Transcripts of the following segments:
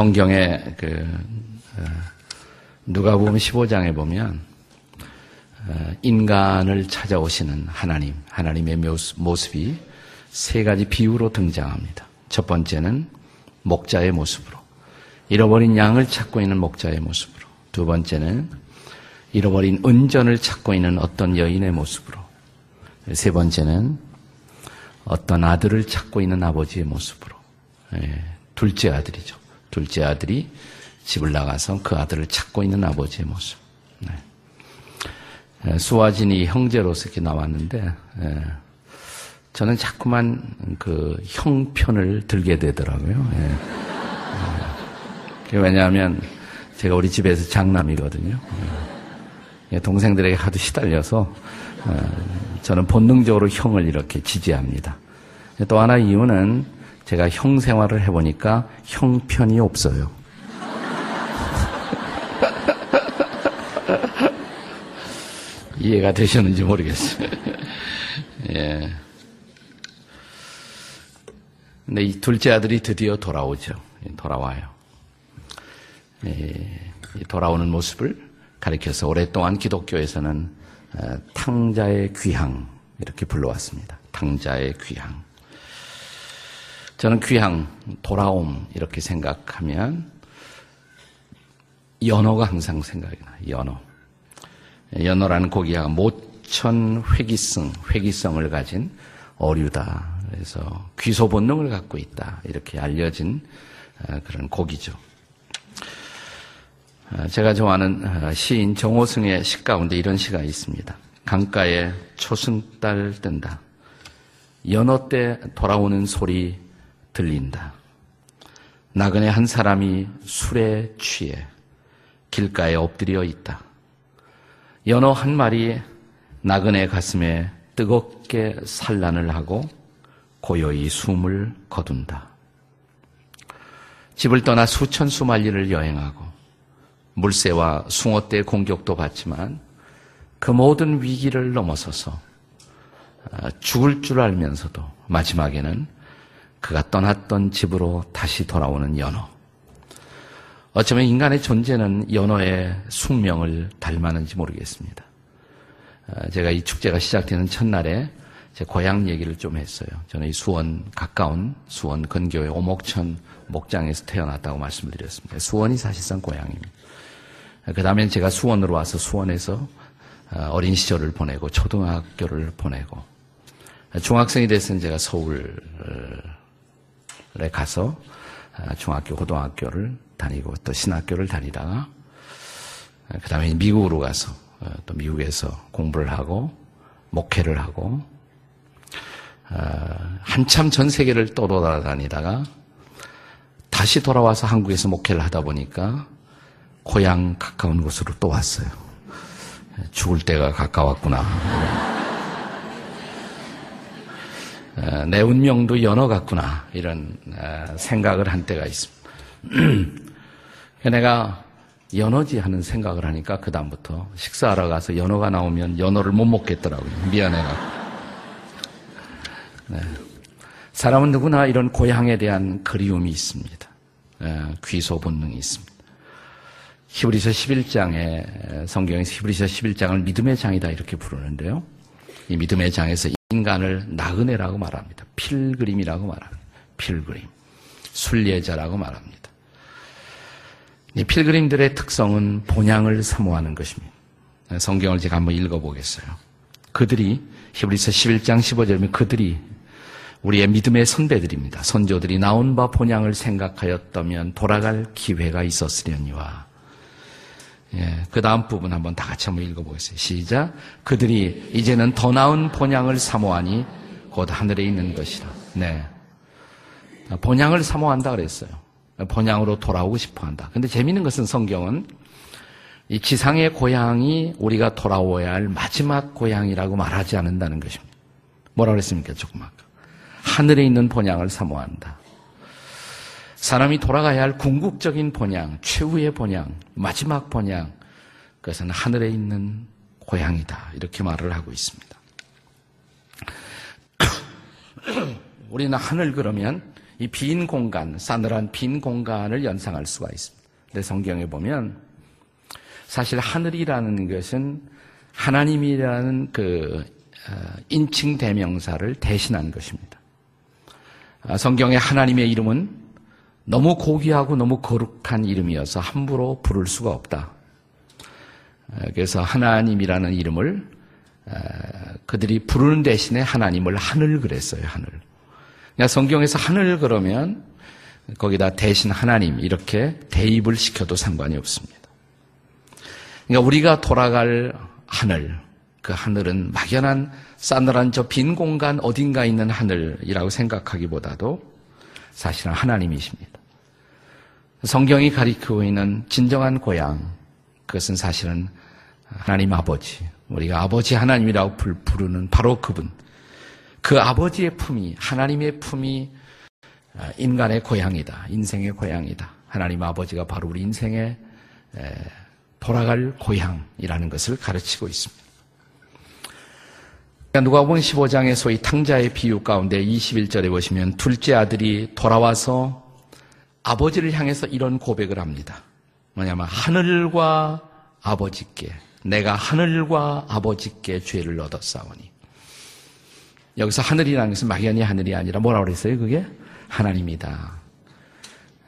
성경에 그 어, 누가 보면 15장에 보면 어, 인간을 찾아오시는 하나님, 하나님의 모습이 세 가지 비유로 등장합니다. 첫 번째는 목자의 모습으로, 잃어버린 양을 찾고 있는 목자의 모습으로. 두 번째는 잃어버린 은전을 찾고 있는 어떤 여인의 모습으로. 세 번째는 어떤 아들을 찾고 있는 아버지의 모습으로. 예, 둘째 아들이죠. 둘째 아들이 집을 나가서 그 아들을 찾고 있는 아버지의 모습. 네. 예, 수아진이 형제로서 이렇게 나왔는데, 예, 저는 자꾸만 그 형편을 들게 되더라고요. 예. 예. 왜냐하면 제가 우리 집에서 장남이거든요. 예. 동생들에게 하도 시달려서 어, 저는 본능적으로 형을 이렇게 지지합니다. 또 하나 이유는 제가 형 생활을 해보니까 형편이 없어요. 이해가 되셨는지 모르겠어요. 예. 근데 이 둘째 아들이 드디어 돌아오죠. 돌아와요. 예. 돌아오는 모습을 가리켜서 오랫동안 기독교에서는 어, 탕자의 귀향 이렇게 불러왔습니다. 탕자의 귀향. 저는 귀향, 돌아옴 이렇게 생각하면 연어가 항상 생각이 나요. 연어. 연어라는 고기가 모천 회기성, 회기성을 가진 어류다. 그래서 귀소 본능을 갖고 있다. 이렇게 알려진 어, 그런 고기죠. 어, 제가 좋아하는 어, 시인 정호승의 시 가운데 이런 시가 있습니다. 강가에 초승달 뜬다. 연어 때 돌아오는 소리 들린다. 나그네 한 사람이 술에 취해 길가에 엎드려 있다. 연어 한 마리 나그네 가슴에 뜨겁게 산란을 하고 고요히 숨을 거둔다. 집을 떠나 수천 수만리를 여행하고 물새와 숭어떼 공격도 받지만 그 모든 위기를 넘어서서 아, 죽을 줄 알면서도 마지막에는 그가 떠났던 집으로 다시 돌아오는 연어. 어쩌면 인간의 존재는 연어의 숙명을 닮았는지 모르겠습니다. 아, 제가 이 축제가 시작되는 첫날에 제 고향 얘기를 좀 했어요. 저는 이 수원 가까운 수원 근교의 오목천 목장에서 태어났다고 말씀을 드렸습니다. 수원이 사실상 고향입니다. 그 다음에 제가 수원으로 와서 수원에서 어, 어린 시절을 보내고 초등학교를 보내고 중학생이 됐으면 제가 서울에 가서 어, 중학교, 고등학교를 다니고 또 신학교를 다니다가 어, 그 다음에 미국으로 가서 또 미국에서 공부를 하고 목회를 하고 한참 전 세계를 떠돌아다니다가 다시 돌아와서 한국에서 목회를 하다 보니까 고향 가까운 곳으로 또 왔어요. 죽을 때가 가까웠구나. 어, 내 운명도 연어 같구나. 이런 어, 생각을 한 때가 있습니다. 내가 연어지 하는 생각을 하니까 그 다음부터 식사하러 가서 연어가 나오면 연어를 못 먹겠더라고요. 미안해가. 네. 사람은 누구나 이런 고향에 대한 그리움이 있습니다. 어, 귀소 본능이 있습니다. 히브리서 11장에 성경에서 히브리서 11장을 믿음의 장이다 이렇게 부르는데요. 이 믿음의 장에서 인간을 나그네라고 말합니다. 필그림이라고 말합니다. 필그림. 순례자라고 말합니다. 이 필그림들의 특성은 본향을 사모하는 것입니다. 성경을 제가 한번 읽어보겠어요. 그들이 히브리서 11장 15절이면 그들이 우리의 믿음의 선배들입니다. 선조들이 나온 바 본향을 생각하였다면 돌아갈 기회가 있었으려니와 예, 그 다음 부분 한번 다 같이 한번 읽어보겠습니다. 시작. 그들이 이제는 더 나은 본향을 사모하니 곧 하늘에 있는 것이라. 네. 본향을 사모한다 그랬어요. 본향으로 돌아오고 싶어 한다. 근데 재미있는 것은 성경은 이 지상의 고향이 우리가 돌아오야 할 마지막 고향이라고 말하지 않는다는 것입니다. 뭐라 그랬습니까? 조금 아까. 하늘에 있는 본향을 사모한다. 사람이 돌아가야 할 궁극적인 본향, 최후의 본향, 마지막 본향, 그것은 하늘에 있는 고향이다. 이렇게 말을 하고 있습니다. 우리는 하늘 그러면 이 빈 공간, 싸늘한 빈 공간을 연상할 수가 있습니다. 근데 성경에 보면 사실 하늘이라는 것은 하나님이라는 그 어, 인칭 대명사를 대신한 것입니다. 아, 성경의 하나님의 이름은 너무 고귀하고 너무 거룩한 이름이어서 함부로 부를 수가 없다. 아, 그래서 하나님이라는 이름을 아, 그들이 부르는 대신에 하나님을 하늘 그랬어요, 하늘. 그러니까 성경에서 하늘 그러면 거기다 대신 하나님 이렇게 대입을 시켜도 상관이 없습니다. 그러니까 우리가 돌아갈 하늘, 그 하늘은 막연한 싸늘한 저 빈 공간 어딘가 있는 하늘이라고 생각하기보다도 사실은 하나님이십니다. 성경이 가리키고 있는 진정한 고향, 그것은 사실은 하나님 아버지, 우리가 아버지 하나님이라고 부르는 바로 그분. 그 아버지의 품이, 하나님의 품이 인간의 고향이다. 인생의 고향이다. 하나님 아버지가 바로 우리 인생의 돌아갈 고향이라는 것을 가르치고 있습니다. 누가복음 15장의 소위 탕자의 비유 가운데 21절에 보시면 둘째 아들이 돌아와서 아버지를 향해서 이런 고백을 합니다. 뭐냐면 하늘과 아버지께 내가 하늘과 아버지께 죄를 얻었사오니 여기서 하늘이라는 것은 막연히 하늘이 아니라 뭐라고 그랬어요? 그게 하나님이다.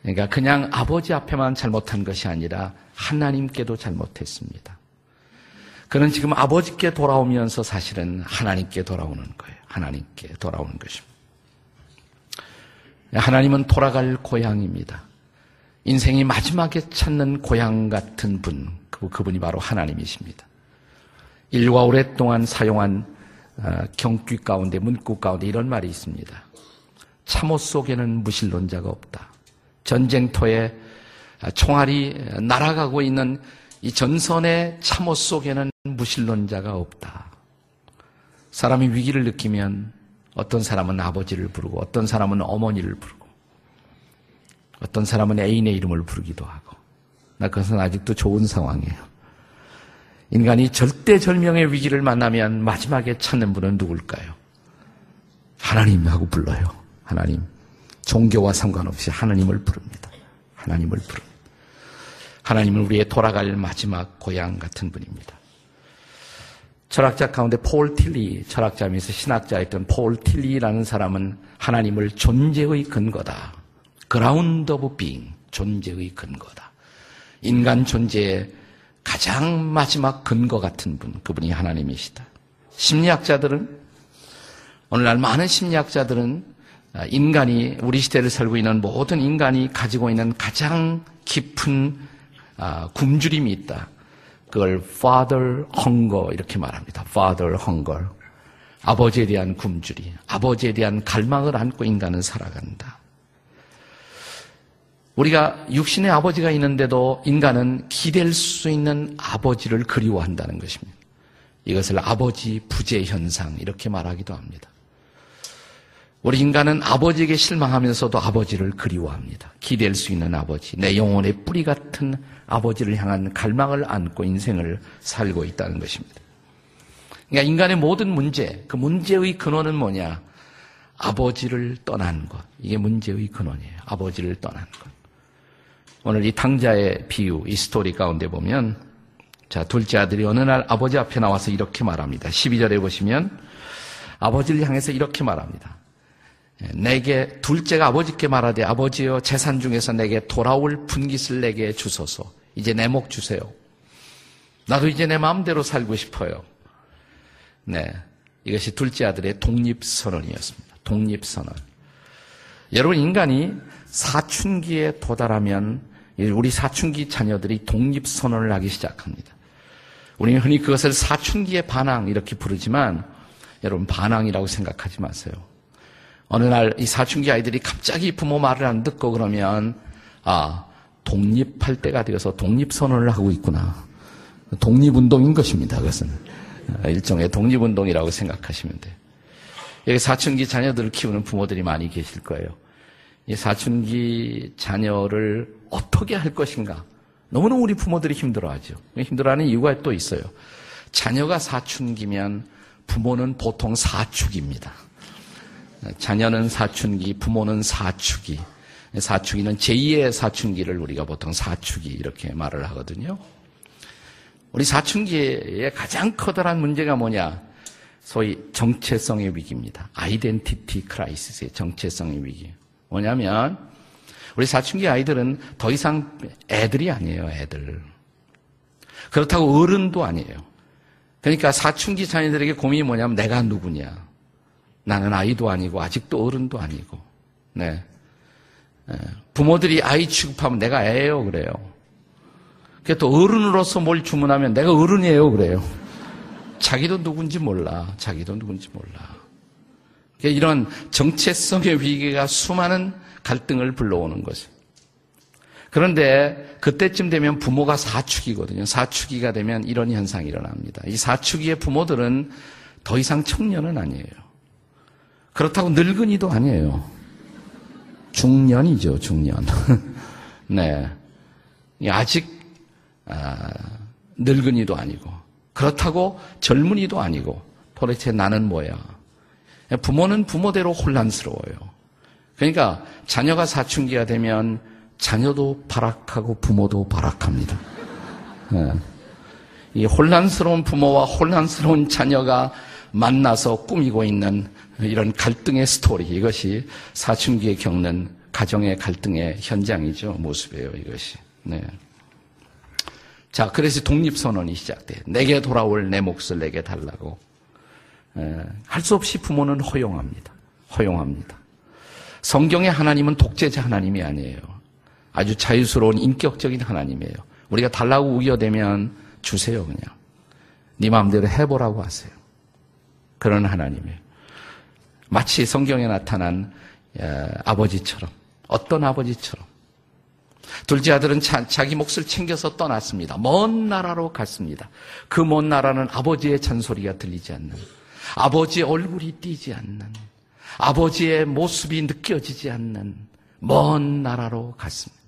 그러니까 그냥 아버지 앞에만 잘못한 것이 아니라 하나님께도 잘못했습니다. 그는 지금 아버지께 돌아오면서 사실은 하나님께 돌아오는 거예요. 하나님께 돌아오는 것입니다. 하나님은 돌아갈 고향입니다. 인생이 마지막에 찾는 고향 같은 분, 그분이 바로 하나님이십니다. 일과 오랫동안 사용한 어, 경귀 가운데, 문구 가운데 이런 말이 있습니다. 참호 속에는 무신론자가 없다. 전쟁터에 총알이 날아가고 있는 이 전선의 참호 속에는 무신론자가 없다. 사람이 위기를 느끼면 어떤 사람은 아버지를 부르고 어떤 사람은 어머니를 부르고 어떤 사람은 애인의 이름을 부르기도 하고 나 그것은 아직도 좋은 상황이에요. 인간이 절대절명의 위기를 만나면 마지막에 찾는 분은 누굴까요? 하나님하고 불러요. 하나님. 종교와 상관없이 하나님을 부릅니다. 하나님을 부릅니다. 하나님은 우리의 돌아갈 마지막 고향 같은 분입니다. 철학자 가운데 폴 틸리히 철학자면서 신학자였던 폴 틸리히라는 사람은 하나님을 존재의 근거다. ground of being 존재의 근거다. 인간 존재의 가장 마지막 근거 같은 분, 그분이 하나님이시다. 심리학자들은 오늘날 많은 심리학자들은 인간이 우리 시대를 살고 있는 모든 인간이 가지고 있는 가장 깊은 아, 굶주림이 있다. 그걸 father hunger 이렇게 말합니다. father hunger. 아버지에 대한 굶주림, 아버지에 대한 갈망을 안고 인간은 살아간다. 우리가 육신의 아버지가 있는데도 인간은 기댈 수 있는 아버지를 그리워한다는 것입니다. 이것을 아버지 부재 현상 이렇게 말하기도 합니다. 우리 인간은 아버지에게 실망하면서도 아버지를 그리워합니다. 기댈 수 있는 아버지, 내 영혼의 뿌리 같은 아버지를 향한 갈망을 안고 인생을 살고 있다는 것입니다. 그러니까 인간의 모든 문제, 그 문제의 근원은 뭐냐? 아버지를 떠난 것. 이게 문제의 근원이에요. 아버지를 떠난 것. 오늘 이 탕자의 비유, 이 스토리 가운데 보면, 자, 둘째 아들이 어느 날 아버지 앞에 나와서 이렇게 말합니다. 12절에 보시면, 아버지를 향해서 이렇게 말합니다. 내게 둘째가 아버지께 말하되 아버지여 재산 중에서 내게 돌아올 분깃을 내게 주소서. 이제 내 목 주세요. 나도 이제 내 마음대로 살고 싶어요. 네. 이것이 둘째 아들의 독립선언이었습니다. 독립선언. 여러분, 인간이 사춘기에 도달하면 우리 사춘기 자녀들이 독립선언을 하기 시작합니다. 우리는 흔히 그것을 사춘기의 반항 이렇게 부르지만 여러분, 반항이라고 생각하지 마세요. 어느 날 이 사춘기 아이들이 갑자기 부모 말을 안 듣고 그러면 아 독립할 때가 되어서 독립 선언을 하고 있구나. 독립운동인 것입니다. 그것은 일종의 독립운동이라고 생각하시면 돼요. 여기 사춘기 자녀들을 키우는 부모들이 많이 계실 거예요. 이 사춘기 자녀를 어떻게 할 것인가? 너무너무 우리 부모들이 힘들어하죠. 힘들어하는 이유가 또 있어요. 자녀가 사춘기면 부모는 보통 사축입니다. 자녀는 사춘기, 부모는 사춘기. 사춘기는 제2의 사춘기를 우리가 보통 사춘기 이렇게 말을 하거든요. 우리 사춘기의 가장 커다란 문제가 뭐냐? 소위 정체성의 위기입니다. 아이덴티티 크라이시스의 정체성의 위기. 뭐냐면 우리 사춘기 아이들은 더 이상 애들이 아니에요, 애들. 그렇다고 어른도 아니에요. 그러니까 사춘기 자녀들에게 고민이 뭐냐면 내가 누구냐. 나는 아이도 아니고 아직도 어른도 아니고. 네. 예. 부모들이 아이 취급하면 내가 애예요 그래요. 또 어른으로서 뭘 주문하면 내가 어른이에요 그래요. 자기도 누군지 몰라. 자기도 누군지 몰라. 이런 정체성의 위기가 수많은 갈등을 불러오는 거죠. 그런데 그때쯤 되면 부모가 사축이거든요. 사축이가 되면 이런 현상이 일어납니다. 이 사축이의 부모들은 더 이상 청년은 아니에요. 그렇다고 늙은이도 아니에요. 중년이죠, 중년. 네. 아직, 아, 늙은이도 아니고, 그렇다고 젊은이도 아니고, 도대체 나는 뭐야? 부모는 부모대로 혼란스러워요. 그러니까 자녀가 사춘기가 되면 자녀도 발악하고 부모도 발악합니다. 네. 이 혼란스러운 부모와 혼란스러운 자녀가 만나서 꾸미고 있는 이런 갈등의 스토리, 이것이 사춘기에 겪는 가정의 갈등의 현장이죠. 모습이에요, 이것이. 네. 자, 그래서 독립선언이 시작돼. 내게 돌아올 내 몫을 내게 달라고. 할 수 없이 부모는 허용합니다. 허용합니다. 성경의 하나님은 독재자 하나님이 아니에요. 아주 자유스러운 인격적인 하나님이에요. 우리가 달라고 우겨대면 주세요, 그냥. 네 마음대로 해보라고 하세요. 그런 하나님이에요. 마치 성경에 나타난 아버지처럼 어떤 아버지처럼 둘째 아들은 자, 기 몫을 챙겨서 떠났습니다. 먼 나라로 갔습니다. 그 먼 나라는 아버지의 잔소리가 들리지 않는 아버지의 얼굴이 띄지 않는 아버지의 모습이 느껴지지 않는 먼 나라로 갔습니다.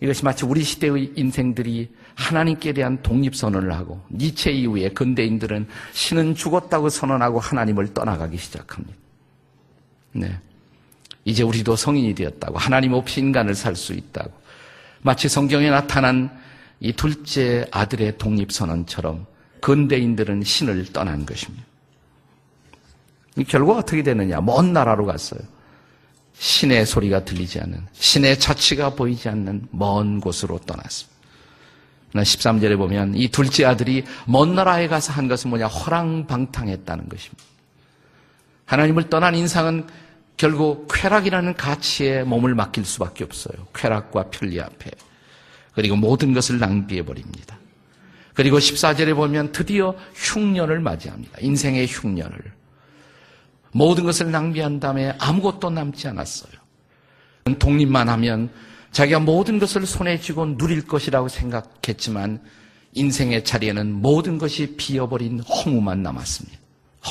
이것이 마치 우리 시대의 인생들이 하나님께 대한 독립 선언을 하고 니체 이후에 근대인들은 신은 죽었다고 선언하고 하나님을 떠나가기 시작합니다. 네. 이제 우리도 성인이 되었다고 하나님 없이 인간을 살 수 있다고 마치 성경에 나타난 이 둘째 아들의 독립 선언처럼 근대인들은 신을 떠난 것입니다. 결과가 어떻게 되느냐? 먼 나라로 갔어요. 신의 소리가 들리지 않는, 신의 자취가 보이지 않는 먼 곳으로 떠났습니다. 13절에 보면 이 둘째 아들이 먼 나라에 가서 한 것은 뭐냐? 허랑방탕했다는 것입니다. 하나님을 떠난 인상은 결국 쾌락이라는 가치에 몸을 맡길 수밖에 없어요. 쾌락과 편리 앞에. 그리고 모든 것을 낭비해 버립니다. 그리고 14절에 보면 드디어 흉년을 맞이합니다. 인생의 흉년을. 모든 것을 낭비한 다음에 아무것도 남지 않았어요. 독립만 하면 자기가 모든 것을 손에 쥐고 누릴 것이라고 생각했지만 인생의 자리에는 모든 것이 비어버린 허무만 남았습니다.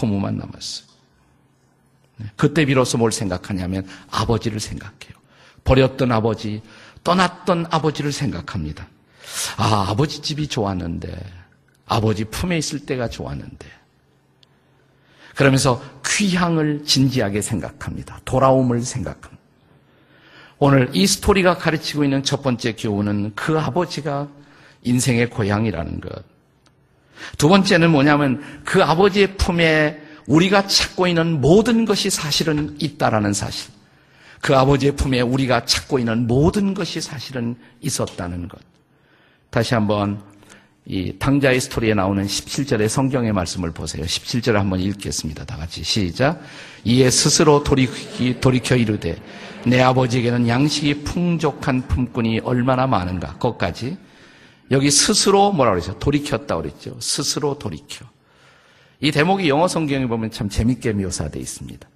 허무만 남았어요. 네, 그때 비로소 뭘 생각하냐면 아버지를 생각해요. 버렸던 아버지, 떠났던 아버지를 생각합니다. 아, 아버지 집이 좋았는데, 아버지 품에 있을 때가 좋았는데. 그러면서 귀향을 진지하게 생각합니다. 돌아옴을 생각합니다. 오늘 이 스토리가 가르치고 있는 첫 번째 교훈은 그 아버지가 인생의 고향이라는 것. 두 번째는 뭐냐면 그 아버지의 품에 우리가 찾고 있는 모든 것이 사실은 있다라는 사실. 그 아버지의 품에 우리가 찾고 있는 모든 것이 사실은 있었다는 것. 다시 한번 이 당자의 스토리에 나오는 17절의 성경의 말씀을 보세요. 17절 한번 읽겠습니다. 다 같이 시작. 이에 스스로 돌이키, 돌이켜 이르되 내 아버지에게는 양식이 풍족한 품꾼이 얼마나 많은가. 거기까지. 여기 스스로 뭐라 그러죠? 돌이켰다 그랬죠. 스스로 돌이켜. 이 대목이 영어 성경에 보면 참 재밌게 묘사되어 있습니다.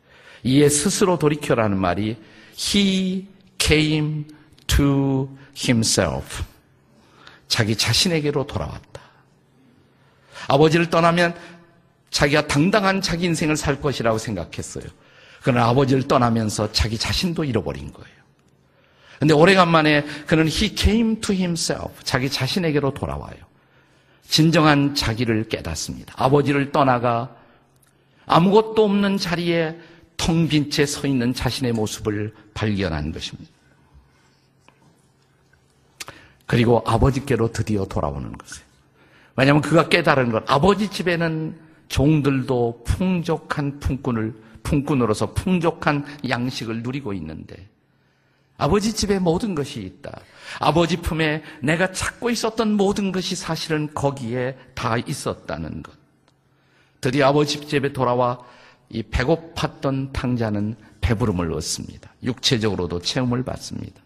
이에 스스로 돌이켜라는 말이 he came to himself. 자기 자신에게로 돌아왔다. 아버지를 떠나면 자기가 당당한 자기 인생을 살 것이라고 생각했어요. 그러나 아버지를 떠나면서 자기 자신도 잃어버린 거예요. 근데 오래간만에 그는 he came to himself. 자기 자신에게로 돌아와요. 진정한 자기를 깨닫습니다. 아버지를 떠나가 아무것도 없는 자리에 텅 빈 채 서 있는 자신의 모습을 발견한 것입니다. 그리고 아버지께로 드디어 돌아오는 것이에요. 왜냐하면 그가 깨달은 것, 아버지 집에는 종들도 풍족한 품꾼을, 품꾼으로서 풍족한 양식을 누리고 있는데, 아버지 집에 모든 것이 있다. 아버지 품에 내가 찾고 있었던 모든 것이 사실은 거기에 다 있었다는 것. 드디어 아버지 집에 돌아와 이 배고팠던 탕자는 배부름을 얻습니다. 육체적으로도 체험을 받습니다.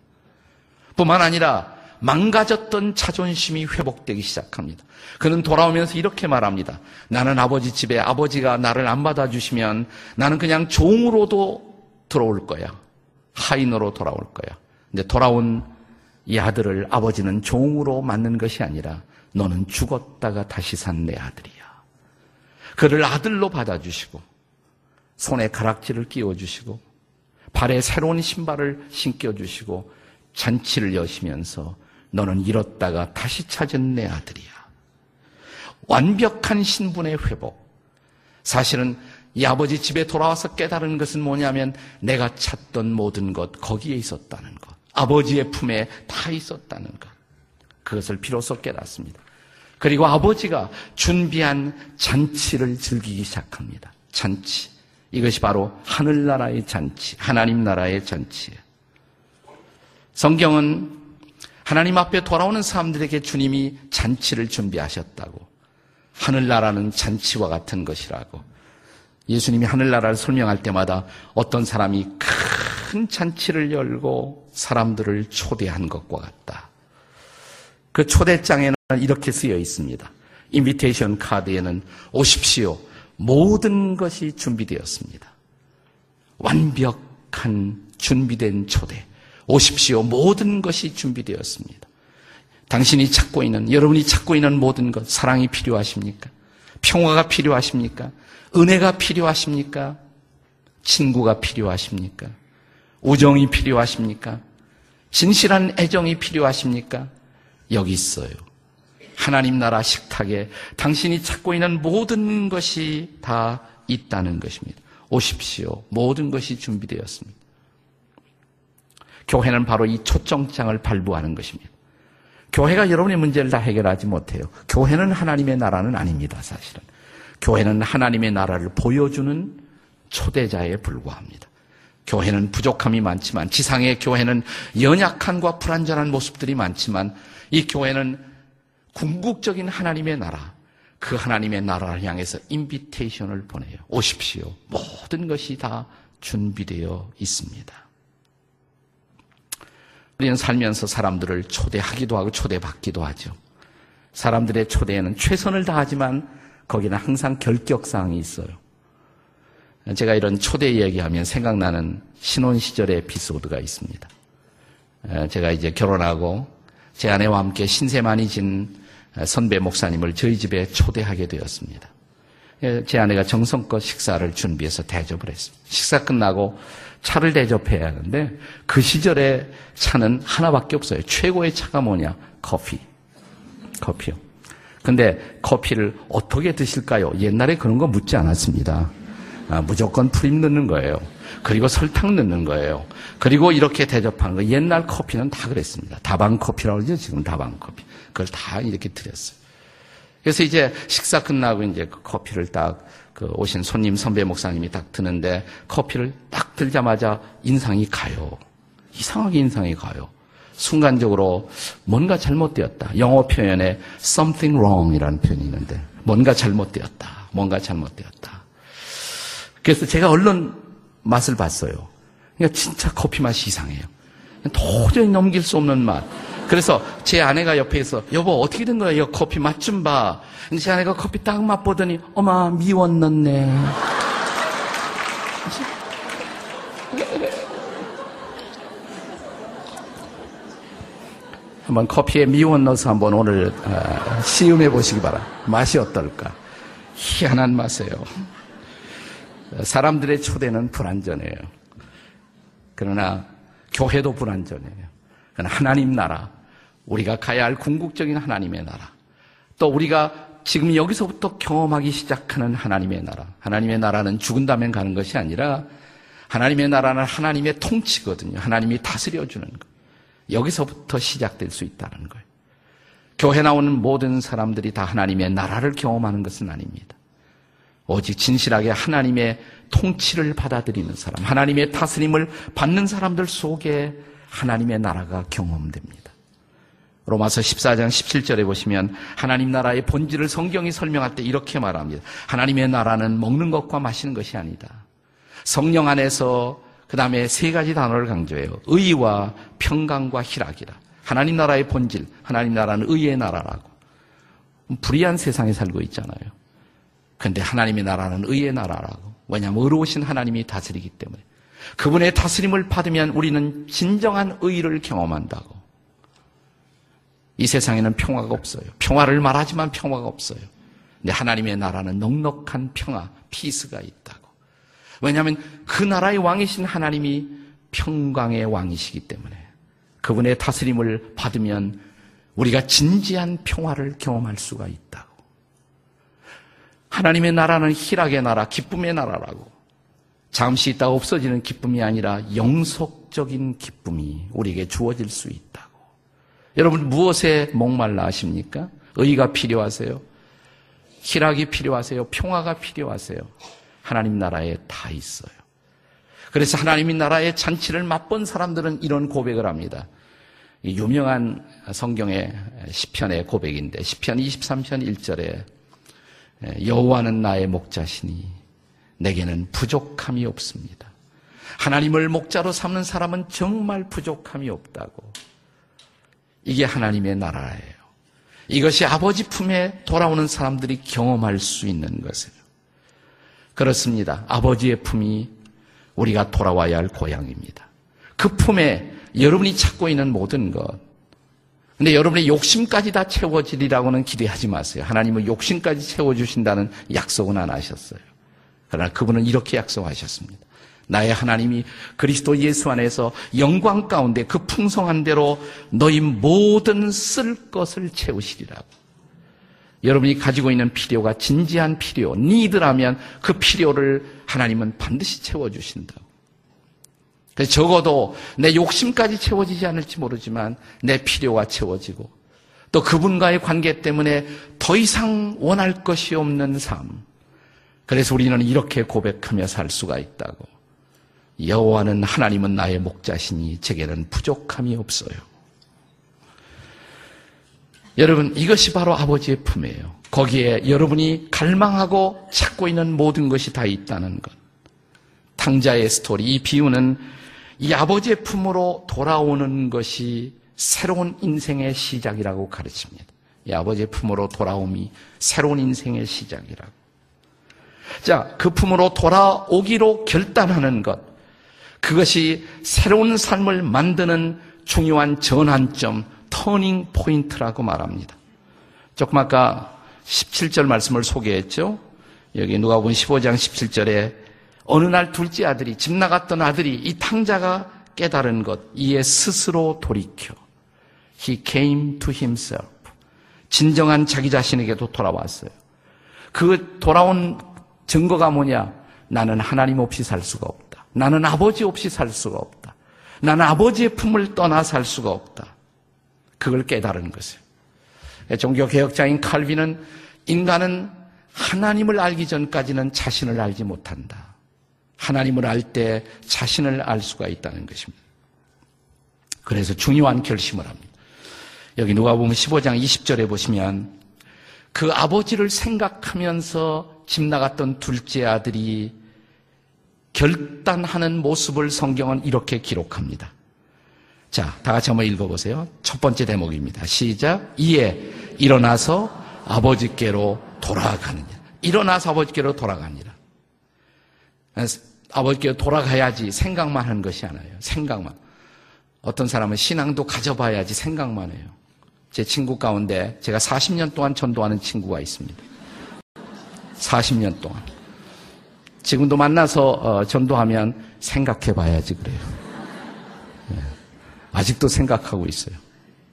뿐만 아니라 망가졌던 자존심이 회복되기 시작합니다. 그는 돌아오면서 이렇게 말합니다. 나는 아버지 집에 아버지가 나를 안 받아주시면 나는 그냥 종으로도 들어올 거야. 하인으로 돌아올 거야. 근데 돌아온 이 아들을 아버지는 종으로 맞는 것이 아니라 너는 죽었다가 다시 산 내 아들이야. 그를 아들로 받아주시고 손에 가락지를 끼워주시고 발에 새로운 신발을 신겨주시고 잔치를 여시면서 너는 잃었다가 다시 찾은 내 아들이야. 완벽한 신분의 회복. 사실은 이 아버지 집에 돌아와서 깨달은 것은 뭐냐면 내가 찾던 모든 것 거기에 있었다는 것. 아버지의 품에 다 있었다는 것. 그것을 비로소 깨닫습니다. 그리고 아버지가 준비한 잔치를 즐기기 시작합니다. 잔치. 이것이 바로 하늘나라의 잔치, 하나님 나라의 잔치예요. 성경은 하나님 앞에 돌아오는 사람들에게 주님이 잔치를 준비하셨다고. 하늘나라는 잔치와 같은 것이라고. 예수님이 하늘나라를 설명할 때마다 어떤 사람이 큰 잔치를 열고 사람들을 초대한 것과 같다. 그 초대장에는 이렇게 쓰여 있습니다. 인비테이션 카드에는 오십시오. 모든 것이 준비되었습니다. 완벽한 준비된 초대. 오십시오. 모든 것이 준비되었습니다. 당신이 찾고 있는, 여러분이 찾고 있는 모든 것, 사랑이 필요하십니까? 평화가 필요하십니까? 은혜가 필요하십니까? 친구가 필요하십니까? 우정이 필요하십니까? 진실한 애정이 필요하십니까? 여기 있어요. 하나님 나라 식탁에 당신이 찾고 있는 모든 것이 다 있다는 것입니다. 오십시오. 모든 것이 준비되었습니다. 교회는 바로 이 초청장을 발부하는 것입니다. 교회가 여러분의 문제를 다 해결하지 못해요. 교회는 하나님의 나라는 아닙니다, 사실은. 교회는 하나님의 나라를 보여주는 초대자에 불과합니다. 교회는 부족함이 많지만, 지상의 교회는 연약함과 불완전한 모습들이 많지만, 이 교회는 궁극적인 하나님의 나라, 그 하나님의 나라를 향해서 인비테이션을 보내요. 오십시오. 모든 것이 다 준비되어 있습니다. 우리는 살면서 사람들을 초대하기도 하고 초대받기도 하죠. 사람들의 초대에는 최선을 다하지만 거기는 항상 결격사항이 있어요. 제가 이런 초대 이야기하면 생각나는 신혼 시절의 에피소드가 있습니다. 제가 이제 결혼하고 제 아내와 함께 신세 많이 진 선배 목사님을 저희 집에 초대하게 되었습니다. 제 아내가 정성껏 식사를 준비해서 대접을 했습니다. 식사 끝나고 차를 대접해야 하는데 그 시절에 차는 하나밖에 없어요. 최고의 차가 뭐냐? 커피. 커피요. 근데 커피를 어떻게 드실까요? 옛날에 그런 거 묻지 않았습니다. 아, 무조건 프림 넣는 거예요. 그리고 설탕 넣는 거예요. 그리고 이렇게 대접하는 거. 옛날 커피는 다 그랬습니다. 다방 커피라고 그러죠. 지금 다방 커피. 그걸 다 이렇게 드렸어요. 그래서 이제 식사 끝나고 이제 그 커피를 딱 그 오신 손님 선배 목사님이 딱 드는데 커피를 딱 들자마자 인상이 가요. 이상하게 인상이 가요. 순간적으로 뭔가 잘못되었다. 영어 표현에 something wrong 이라는 표현이 있는데 뭔가 잘못되었다. 뭔가 잘못되었다. 그래서 제가 얼른 맛을 봤어요. 그러니까 진짜 커피 맛이 이상해요. 도저히 넘길 수 없는 맛. 그래서 제 아내가 옆에서 여보 어떻게 된 거야? 이 커피 맛 좀 봐. 근데 제 아내가 커피 딱 맛보더니 어마 미원 넣네. 한번 커피에 미원 넣어서 한번 오늘 어, 시음해 보시기 바랍니다. 맛이 어떨까? 희한한 맛이에요. 사람들의 초대는 불완전해요. 그러나 교회도 불완전해요. 그러나 하나님 나라, 우리가 가야 할 궁극적인 하나님의 나라. 또 우리가 지금 여기서부터 경험하기 시작하는 하나님의 나라. 하나님의 나라는 죽은 다면 가는 것이 아니라 하나님의 나라는 하나님의 통치거든요. 하나님이 다스려주는 거. 여기서부터 시작될 수 있다는 거예요. 교회 나오는 모든 사람들이 다 하나님의 나라를 경험하는 것은 아닙니다. 오직 진실하게 하나님의 통치를 받아들이는 사람, 하나님의 다스림을 받는 사람들 속에 하나님의 나라가 경험됩니다. 로마서 14장 17절에 보시면 하나님 나라의 본질을 성경이 설명할 때 이렇게 말합니다. 하나님의 나라는 먹는 것과 마시는 것이 아니다. 성령 안에서 그 다음에 세 가지 단어를 강조해요. 의와 평강과 희락이라. 하나님 나라의 본질, 하나님 나라는 의의 나라라고. 불의한 세상에 살고 있잖아요. 근데 하나님의 나라는 의의 나라라고. 왜냐하면 의로우신 하나님이 다스리기 때문에. 그분의 다스림을 받으면 우리는 진정한 의를 경험한다고. 이 세상에는 평화가 없어요. 평화를 말하지만 평화가 없어요. 근데 하나님의 나라는 넉넉한 평화, 피스가 있다고. 왜냐하면 그 나라의 왕이신 하나님이 평강의 왕이시기 때문에 그분의 다스림을 받으면 우리가 진지한 평화를 경험할 수가 있다고. 하나님의 나라는 희락의 나라, 기쁨의 나라라고. 잠시 있다가 없어지는 기쁨이 아니라 영속적인 기쁨이 우리에게 주어질 수 있다고. 여러분 무엇에 목말라 하십니까? 의가 필요하세요? 희락이 필요하세요? 평화가 필요하세요? 하나님 나라에 다 있어요. 그래서 하나님의 나라의 잔치를 맛본 사람들은 이런 고백을 합니다. 유명한 성경의 시편의 고백인데 시편 23편 1절에 여호와는 나의 목자시니 내게는 부족함이 없습니다. 하나님을 목자로 삼는 사람은 정말 부족함이 없다고. 이게 하나님의 나라예요. 이것이 아버지 품에 돌아오는 사람들이 경험할 수 있는 것이에요. 그렇습니다. 아버지의 품이 우리가 돌아와야 할 고향입니다. 그 품에 여러분이 찾고 있는 모든 것. 근데 여러분의 욕심까지 다 채워지리라고는 기대하지 마세요. 하나님은 욕심까지 채워주신다는 약속은 안 하셨어요. 그러나 그분은 이렇게 약속하셨습니다. 나의 하나님이 그리스도 예수 안에서 영광 가운데 그 풍성한 대로 너희 모든 쓸 것을 채우시리라고. 여러분이 가지고 있는 필요가 진지한 필요, 니드라면 그 필요를 하나님은 반드시 채워주신다고. 그래서 적어도 내 욕심까지 채워지지 않을지 모르지만 내 필요가 채워지고 또 그분과의 관계 때문에 더 이상 원할 것이 없는 삶. 그래서 우리는 이렇게 고백하며 살 수가 있다고. 여호와는 하나님은 나의 목자시니 제게는 부족함이 없어요. 여러분 이것이 바로 아버지의 품이에요. 거기에 여러분이 갈망하고 찾고 있는 모든 것이 다 있다는 것. 탕자의 스토리 이 비유는 이 아버지의 품으로 돌아오는 것이 새로운 인생의 시작이라고 가르칩니다. 이 아버지의 품으로 돌아옴이 새로운 인생의 시작이라고. 자, 그 품으로 돌아오기로 결단하는 것. 그것이 새로운 삶을 만드는 중요한 전환점, turning point라고 말합니다. 조금 아까 17절 말씀을 소개했죠. 여기 누가복음 15장 17절에 어느 날 둘째 아들이 집 나갔던 아들이 이 탕자가 깨달은 것 이에 스스로 돌이켜 he came to himself 진정한 자기 자신에게도 돌아왔어요. 그 돌아온 증거가 뭐냐? 나는 하나님 없이 살 수가 없다. 나는 아버지 없이 살 수가 없다. 나는 아버지의 품을 떠나 살 수가 없다. 그걸 깨달은 것이에요. 종교 개혁자인 칼빈은 인간은 하나님을 알기 전까지는 자신을 알지 못한다. 하나님을 알 때 자신을 알 수가 있다는 것입니다. 그래서 중요한 결심을 합니다. 여기 누가 보면 15장 20절에 보시면 그 아버지를 생각하면서 집 나갔던 둘째 아들이 결단하는 모습을 성경은 이렇게 기록합니다. 자, 다 같이 한번 읽어보세요. 첫 번째 대목입니다. 시작. 이에 일어나서 아버지께로 돌아가느냐. 일어나서 아버지께로 돌아가니라. 아버지께 돌아가야지 생각만 하는 것이 아니에요. 생각만. 어떤 사람은 신앙도 가져봐야지 생각만 해요. 제 친구 가운데 제가 40년 동안 전도하는 친구가 있습니다. 40년 동안. 지금도 만나서 어, 전도하면 생각해 봐야지 그래요. 네. 아직도 생각하고 있어요.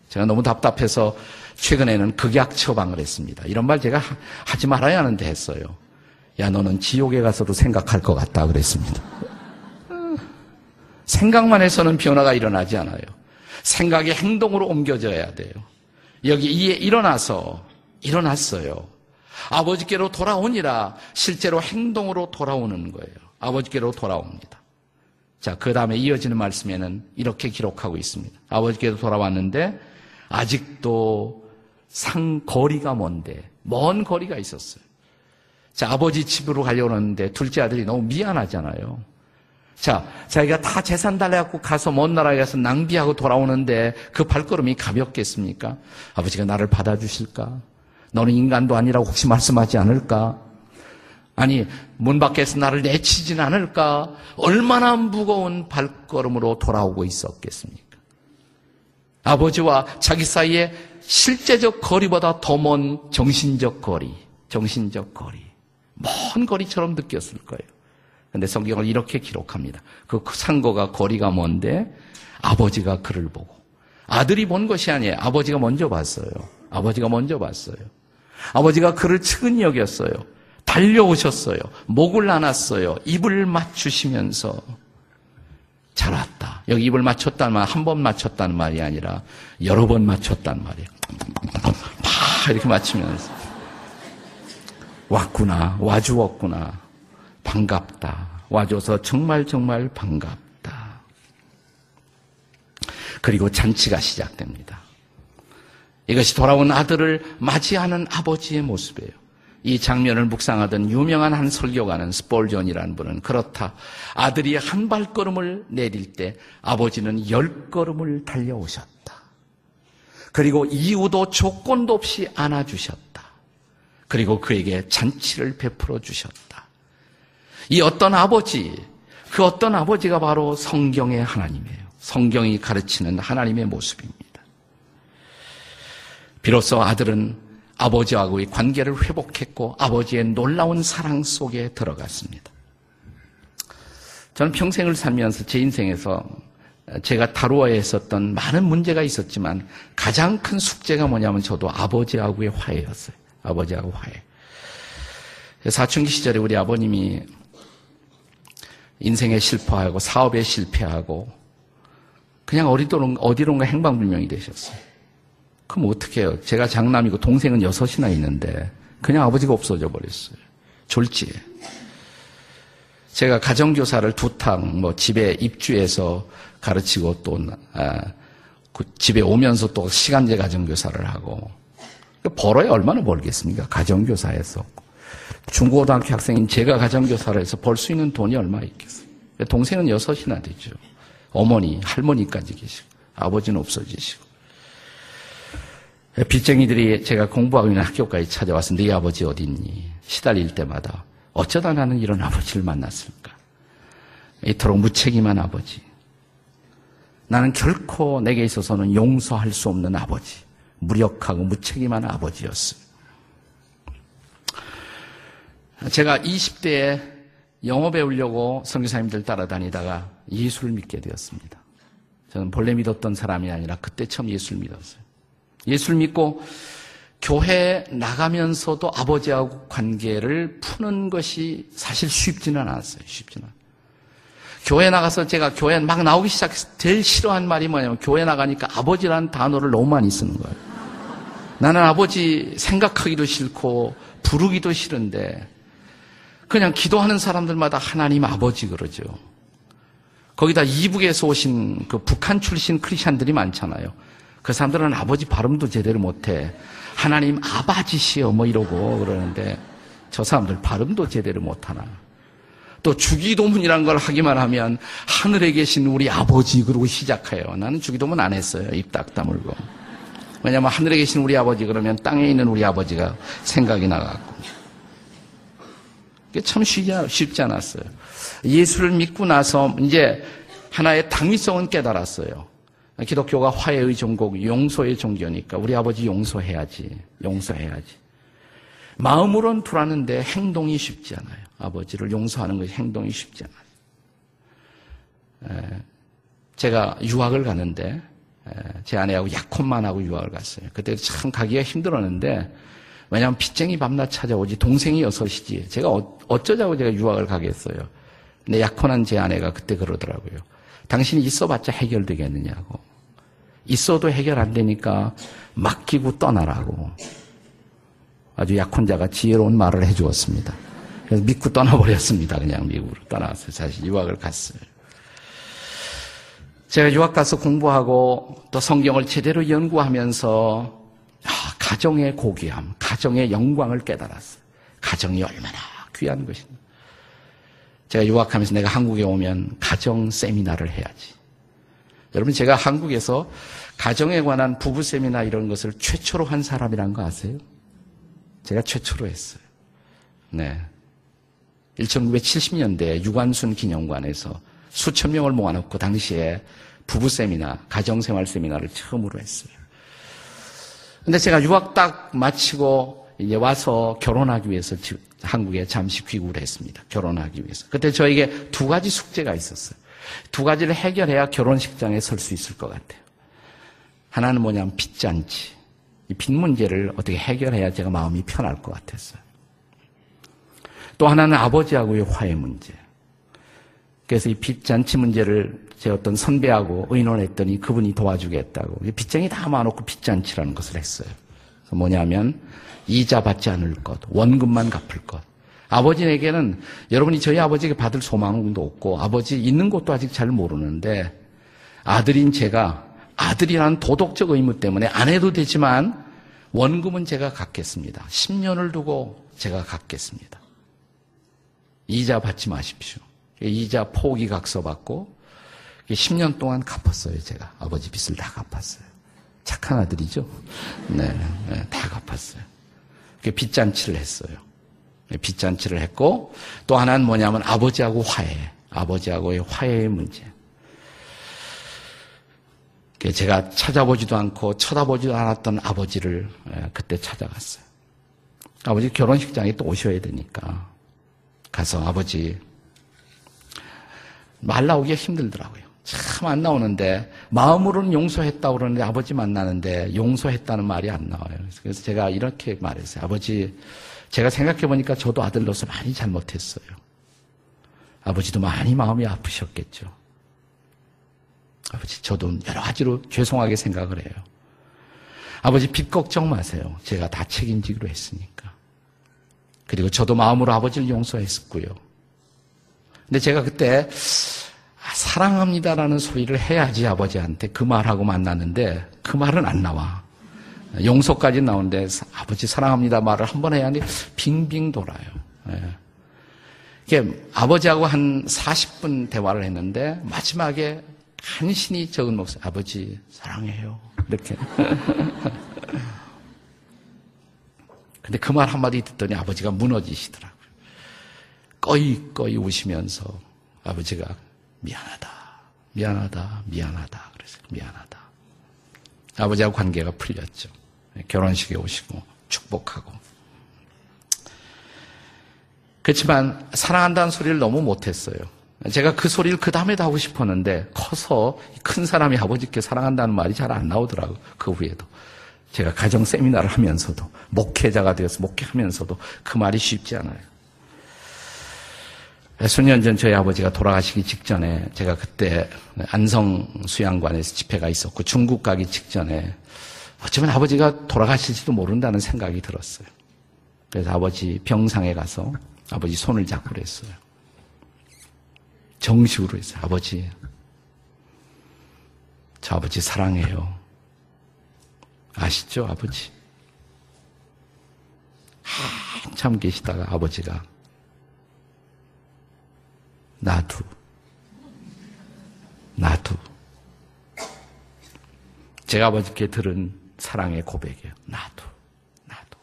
제가 너무 답답해서 최근에는 극약 처방을 했습니다. 이런 말 제가 하지 말아야 하는데 했어요. 야, 너는 지옥에 가서도 생각할 것 같다. 그랬습니다. 생각만 해서는 변화가 일어나지 않아요. 생각이 행동으로 옮겨져야 돼요. 여기 이에 일어나서 일어났어요. 아버지께로 돌아오니라 실제로 행동으로 돌아오는 거예요. 아버지께로 돌아옵니다. 자, 그 다음에 이어지는 말씀에는 이렇게 기록하고 있습니다. 아버지께로 돌아왔는데 아직도 상 거리가 먼데 먼 거리가 있었어요. 자, 아버지 집으로 가려고 하는데 둘째 아들이 너무 미안하잖아요. 자, 자기가 다 재산 달래갖고 가서 먼 나라에 가서 낭비하고 돌아오는데 그 발걸음이 가볍겠습니까? 아버지가 나를 받아주실까? 너는 인간도 아니라고 혹시 말씀하지 않을까? 아니, 문 밖에서 나를 내치진 않을까? 얼마나 무거운 발걸음으로 돌아오고 있었겠습니까? 아버지와 자기 사이에 실제적 거리보다 더 먼 정신적 거리, 정신적 거리. 먼 거리처럼 느꼈을 거예요. 근데 성경을 이렇게 기록합니다. 그 상고가 거리가 먼데 아버지가 그를 보고 아들이 본 것이 아니에요. 아버지가 먼저 봤어요. 아버지가 먼저 봤어요. 아버지가 그를 측은히 여겼어요. 달려오셨어요. 목을 안았어요. 입을 맞추시면서 잘 왔다. 여기 입을 맞췄다는 말, 한 번 맞췄다는 말이 아니라 여러 번 맞췄다는 말이에요. 막 이렇게 맞추면서 왔구나, 와주었구나. 반갑다. 와줘서 정말 정말 반갑다. 그리고 잔치가 시작됩니다. 이것이 돌아온 아들을 맞이하는 아버지의 모습이에요. 이 장면을 묵상하던 유명한 한 설교가는 스폴전이라는 분은 그렇다. 아들이 한 발걸음을 내릴 때 아버지는 열 걸음을 달려오셨다. 그리고 이유도 조건도 없이 안아주셨다. 그리고 그에게 잔치를 베풀어 주셨다. 이 어떤 아버지, 그 어떤 아버지가 바로 성경의 하나님이에요. 성경이 가르치는 하나님의 모습입니다. 비로소 아들은 아버지하고의 관계를 회복했고 아버지의 놀라운 사랑 속에 들어갔습니다. 저는 평생을 살면서 제 인생에서 제가 다루어야 했었던 많은 문제가 있었지만 가장 큰 숙제가 뭐냐면 저도 아버지하고의 화해였어요. 아버지하고 화해. 사춘기 시절에 우리 아버님이 인생에 실패하고 사업에 실패하고 그냥 어디론가, 행방불명이 되셨어요. 그럼 어떻게 해요? 제가 장남이고 동생은 여섯이나 있는데 그냥 아버지가 없어져 버렸어요. 졸지에. 제가 가정교사를 두 탕, 뭐 집에 입주해서 가르치고 또, 아, 그 집에 오면서 또 시간제 가정교사를 하고. 벌어야 얼마나 벌겠습니까? 가정교사에서. 중고등학교 학생인 제가 가정교사를 해서 벌 수 있는 돈이 얼마 있겠어요. 동생은 여섯이나 되죠. 어머니, 할머니까지 계시고, 아버지는 없어지시고. 빚쟁이들이 제가 공부하고 있는 학교까지 찾아와서 네 아버지 어디 있니? 시달릴 때마다 어쩌다 나는 이런 아버지를 만났을까? 이토록 무책임한 아버지. 나는 결코 내게 있어서는 용서할 수 없는 아버지. 무력하고 무책임한 아버지였어요. 제가 20대에 영어 배우려고 선교사님들 따라다니다가 예수를 믿게 되었습니다. 저는 본래 믿었던 사람이 아니라 그때 처음 예수를 믿었어요. 예수를 믿고 교회 나가면서도 아버지하고 관계를 푸는 것이 사실 쉽지는 않았어요. 쉽지는. 교회 나가서 제가 교회 막 나오기 시작해서 제일 싫어한 말이 뭐냐면 교회 나가니까 아버지라는 단어를 너무 많이 쓰는 거예요. 나는 아버지 생각하기도 싫고 부르기도 싫은데 그냥 기도하는 사람들마다 하나님 아버지 그러죠. 거기다 이북에서 오신 그 북한 출신 크리스찬들이 많잖아요. 그 사람들은 아버지 발음도 제대로 못해. 하나님 아바지시여 뭐 이러고 그러는데 저 사람들 발음도 제대로 못하나. 또 주기도문이란 걸 하기만 하면 하늘에 계신 우리 아버지 그러고 시작해요. 나는 주기도문 안 했어요. 입 딱 다물고. 왜냐면 하늘에 계신 우리 아버지 그러면 땅에 있는 우리 아버지가 생각이 나갖고. 참 쉽지, 쉽지 않았어요. 예수를 믿고 나서 이제 하나의 당위성은 깨달았어요. 기독교가 화해의 종국, 용서의 종교니까 우리 아버지 용서해야지. 용서해야지. 마음으론 불하는데 행동이 쉽지 않아요. 아버지를 용서하는 것이 행동이 쉽지 않아요. 제가 유학을 가는데 제 아내하고 약혼만 하고 유학을 갔어요. 그때 참 가기가 힘들었는데 왜냐하면 빚쟁이 밤낮 찾아오지 동생이 여섯이지. 제가 어, 어쩌자고 제가 유학을 가겠어요. 근데 약혼한 제 아내가 그때 그러더라고요. 당신이 있어봤자 해결되겠느냐고. 있어도 해결 안 되니까 맡기고 떠나라고. 아주 약혼자가 지혜로운 말을 해주었습니다. 그래서 믿고 떠나버렸습니다. 그냥 미국으로 떠나서 사실 유학을 갔어요. 제가 유학 가서 공부하고 또 성경을 제대로 연구하면서 아, 가정의 고귀함, 가정의 영광을 깨달았어요. 가정이 얼마나 귀한 것인가. 제가 유학하면서 내가 한국에 오면 가정 세미나를 해야지. 여러분 제가 한국에서 가정에 관한 부부 세미나 이런 것을 최초로 한 사람이란 거 아세요? 제가 최초로 했어요. 네. 1970년대 유관순 기념관에서 수천 명을 모아놓고 당시에 부부 세미나, 가정생활 세미나를 처음으로 했어요. 근데 제가 유학 딱 마치고 이제 와서 결혼하기 위해서 한국에 잠시 귀국을 했습니다. 결혼하기 위해서. 그때 저에게 두 가지 숙제가 있었어요. 두 가지를 해결해야 결혼식장에 설 수 있을 것 같아요. 하나는 뭐냐면 빚잔치. 이 빚 문제를 어떻게 해결해야 제가 마음이 편할 것 같았어요. 또 하나는 아버지하고의 화해 문제. 그래서 이 빚잔치 문제를 제 어떤 선배하고 의논했더니 그분이 도와주겠다고. 빚쟁이 다 모아놓고 빚잔치라는 것을 했어요. 뭐냐면 이자 받지 않을 것, 원금만 갚을 것. 아버지에게는 여러분이 저희 아버지에게 받을 소망도 없고 아버지 있는 것도 아직 잘 모르는데 아들인 제가 아들이라는 도덕적 의무 때문에 안 해도 되지만 원금은 제가 갚겠습니다. 10년을 두고 제가 갚겠습니다. 이자 받지 마십시오. 이자 포기각서 받고 10년 동안 갚았어요, 제가. 아버지 빚을 다 갚았어요. 착한 아들이죠? 네, 네 다 갚았어요. 빚잔치를 했어요. 빚잔치를 했고, 또 하나는 뭐냐면 아버지하고 화해. 아버지하고의 화해의 문제. 제가 찾아보지도 않고 쳐다보지도 않았던 아버지를 그때 찾아갔어요. 아버지 결혼식장에 또 오셔야 되니까. 가서 아버지 말 나오기가 힘들더라고요. 참 안 나오는데 마음으로는 용서했다고 그러는데 아버지 만나는데 용서했다는 말이 안 나와요. 그래서 제가 이렇게 말했어요. 아버지 제가 생각해 보니까 저도 아들로서 많이 잘못했어요. 아버지도 많이 마음이 아프셨겠죠. 아버지 저도 여러 가지로 죄송하게 생각을 해요. 아버지 빚 걱정 마세요. 제가 다 책임지기로 했으니까. 그리고 저도 마음으로 아버지를 용서했었고요. 근데 제가 그때 아, 사랑합니다라는 소리를 해야지 아버지한테 그 말하고 만났는데 그 말은 안 나와. 용서까지 나오는데 아버지 사랑합니다 말을 한 번 해야 하는데 빙빙 돌아요. 예. 이게 아버지하고 한 40분 대화를 했는데 마지막에 간신히 적은 목소리 아버지 사랑해요. 이렇게. 근데 그 말 한마디 듣더니 아버지가 무너지시더라고요. 꺼이꺼이 우시면서 아버지가 미안하다, 미안하다, 미안하다. 그래서 미안하다. 아버지하고 관계가 풀렸죠. 결혼식에 오시고 축복하고. 그렇지만 사랑한다는 소리를 너무 못했어요. 제가 그 소리를 그 다음에도 하고 싶었는데 커서 큰 사람이 아버지께 사랑한다는 말이 잘 안 나오더라고요. 그 후에도. 제가 가정 세미나를 하면서도 목회자가 되어서 목회하면서도 그 말이 쉽지 않아요. 수년 전 저희 아버지가 돌아가시기 직전에 제가 그때 안성 수양관에서 집회가 있었고 중국 가기 직전에 어쩌면 아버지가 돌아가실지도 모른다는 생각이 들었어요. 그래서 아버지 병상에 가서 아버지 손을 잡고 그랬어요. 정식으로 했어요. 아버지, 저 아버지 사랑해요. 아시죠, 아버지? 한참 계시다가 아버지가 나도, 나도. 제가 아버지께 들은 사랑의 고백이에요. 나도, 나도.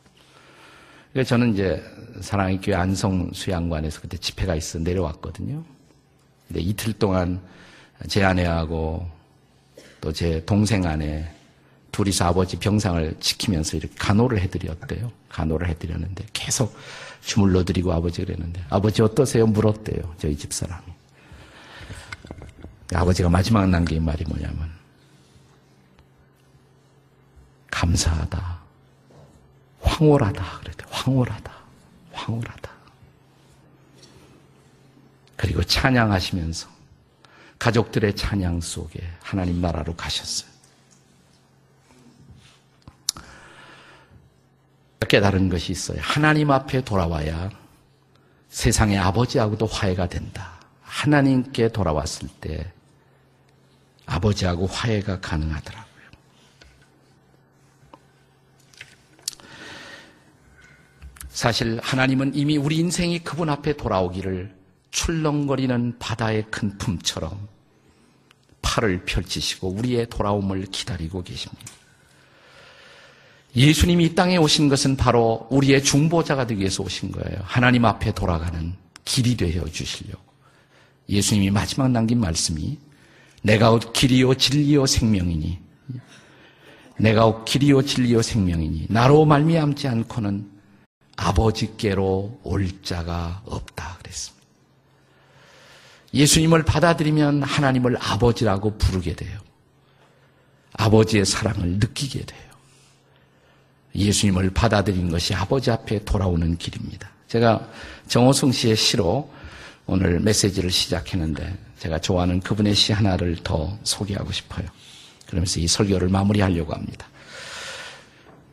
그래서 저는 이제 사랑의 교회 안성 수양관에서 그때 집회가 있어 내려왔거든요. 근데 이틀 동안 제 아내하고 또 제 동생 아내 둘이서 아버지 병상을 지키면서 이렇게 간호를 해드렸대요. 간호를 해드렸는데 계속 주물러 드리고 아버지 그랬는데 아버지 어떠세요? 물었대요. 저희 집사람이. 아버지가 마지막 남긴 말이 뭐냐면 감사하다. 황홀하다. 그랬대. 황홀하다. 황홀하다. 그리고 찬양하시면서 가족들의 찬양 속에 하나님 나라로 가셨어요. 깨달은 것이 있어요. 하나님 앞에 돌아와야 세상의 아버지하고도 화해가 된다. 하나님께 돌아왔을 때 아버지하고 화해가 가능하더라고요. 사실 하나님은 이미 우리 인생이 그분 앞에 돌아오기를 출렁거리는 바다의 큰 품처럼 팔을 펼치시고 우리의 돌아옴을 기다리고 계십니다. 예수님이 이 땅에 오신 것은 바로 우리의 중보자가 되기 위해서 오신 거예요. 하나님 앞에 돌아가는 길이 되어 주시려고. 예수님이 마지막 남긴 말씀이 내가 곧 길이요 진리요 생명이니 내가 곧 길이요 진리요 생명이니 나로 말미암지 않고는 아버지께로 올 자가 없다 그랬습니다. 예수님을 받아들이면 하나님을 아버지라고 부르게 돼요. 아버지의 사랑을 느끼게 돼요. 예수님을 받아들인 것이 아버지 앞에 돌아오는 길입니다. 제가 정호승 씨의 시로 오늘 메시지를 시작했는데 제가 좋아하는 그분의 시 하나를 더 소개하고 싶어요. 그러면서 이 설교를 마무리하려고 합니다.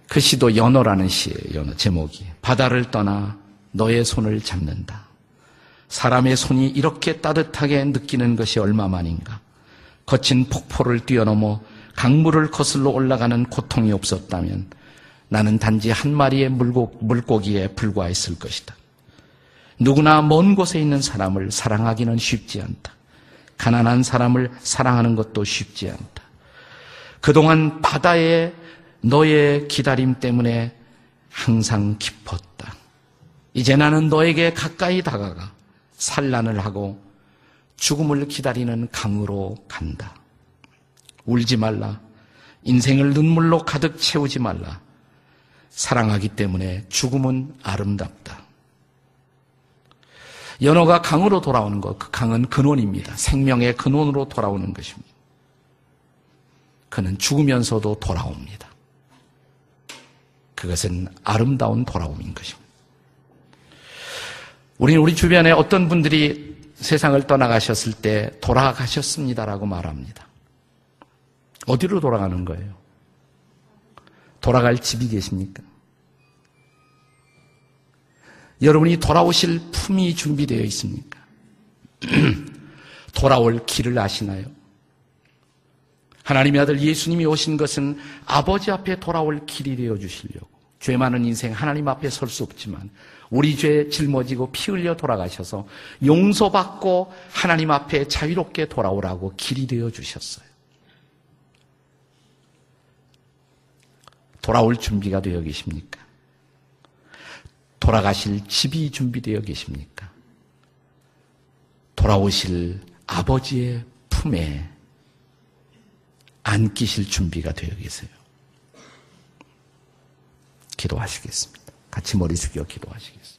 그 시도 연어라는 시예요. 연어 제목이 바다를 떠나 너의 손을 잡는다. 사람의 손이 이렇게 따뜻하게 느끼는 것이 얼마만인가. 거친 폭포를 뛰어넘어 강물을 거슬러 올라가는 고통이 없었다면 나는 단지 한 마리의 물고, 물고기에 불과했을 것이다. 누구나 먼 곳에 있는 사람을 사랑하기는 쉽지 않다. 가난한 사람을 사랑하는 것도 쉽지 않다. 그동안 바다에 너의 기다림 때문에 항상 깊었다. 이제 나는 너에게 가까이 다가가 산란을 하고 죽음을 기다리는 강으로 간다. 울지 말라. 인생을 눈물로 가득 채우지 말라. 사랑하기 때문에 죽음은 아름답다. 연어가 강으로 돌아오는 것, 그 강은 근원입니다. 생명의 근원으로 돌아오는 것입니다. 그는 죽으면서도 돌아옵니다. 그것은 아름다운 돌아옴인 것입니다. 우리는 우리 주변에 어떤 분들이 세상을 떠나가셨을 때 돌아가셨습니다라고 말합니다. 어디로 돌아가는 거예요? 돌아갈 집이 계십니까? 여러분이 돌아오실 품이 준비되어 있습니까? 돌아올 길을 아시나요? 하나님의 아들 예수님이 오신 것은 아버지 앞에 돌아올 길이 되어 주시려고. 죄 많은 인생 하나님 앞에 설 수 없지만 우리 죄 짊어지고 피 흘려 돌아가셔서 용서받고 하나님 앞에 자유롭게 돌아오라고 길이 되어 주셨어요. 돌아올 준비가 되어 계십니까? 돌아가실 집이 준비되어 계십니까? 돌아오실 아버지의 품에 안기실 준비가 되어 계세요. 기도하시겠습니다. 같이 머리 숙여 기도하시겠습니다.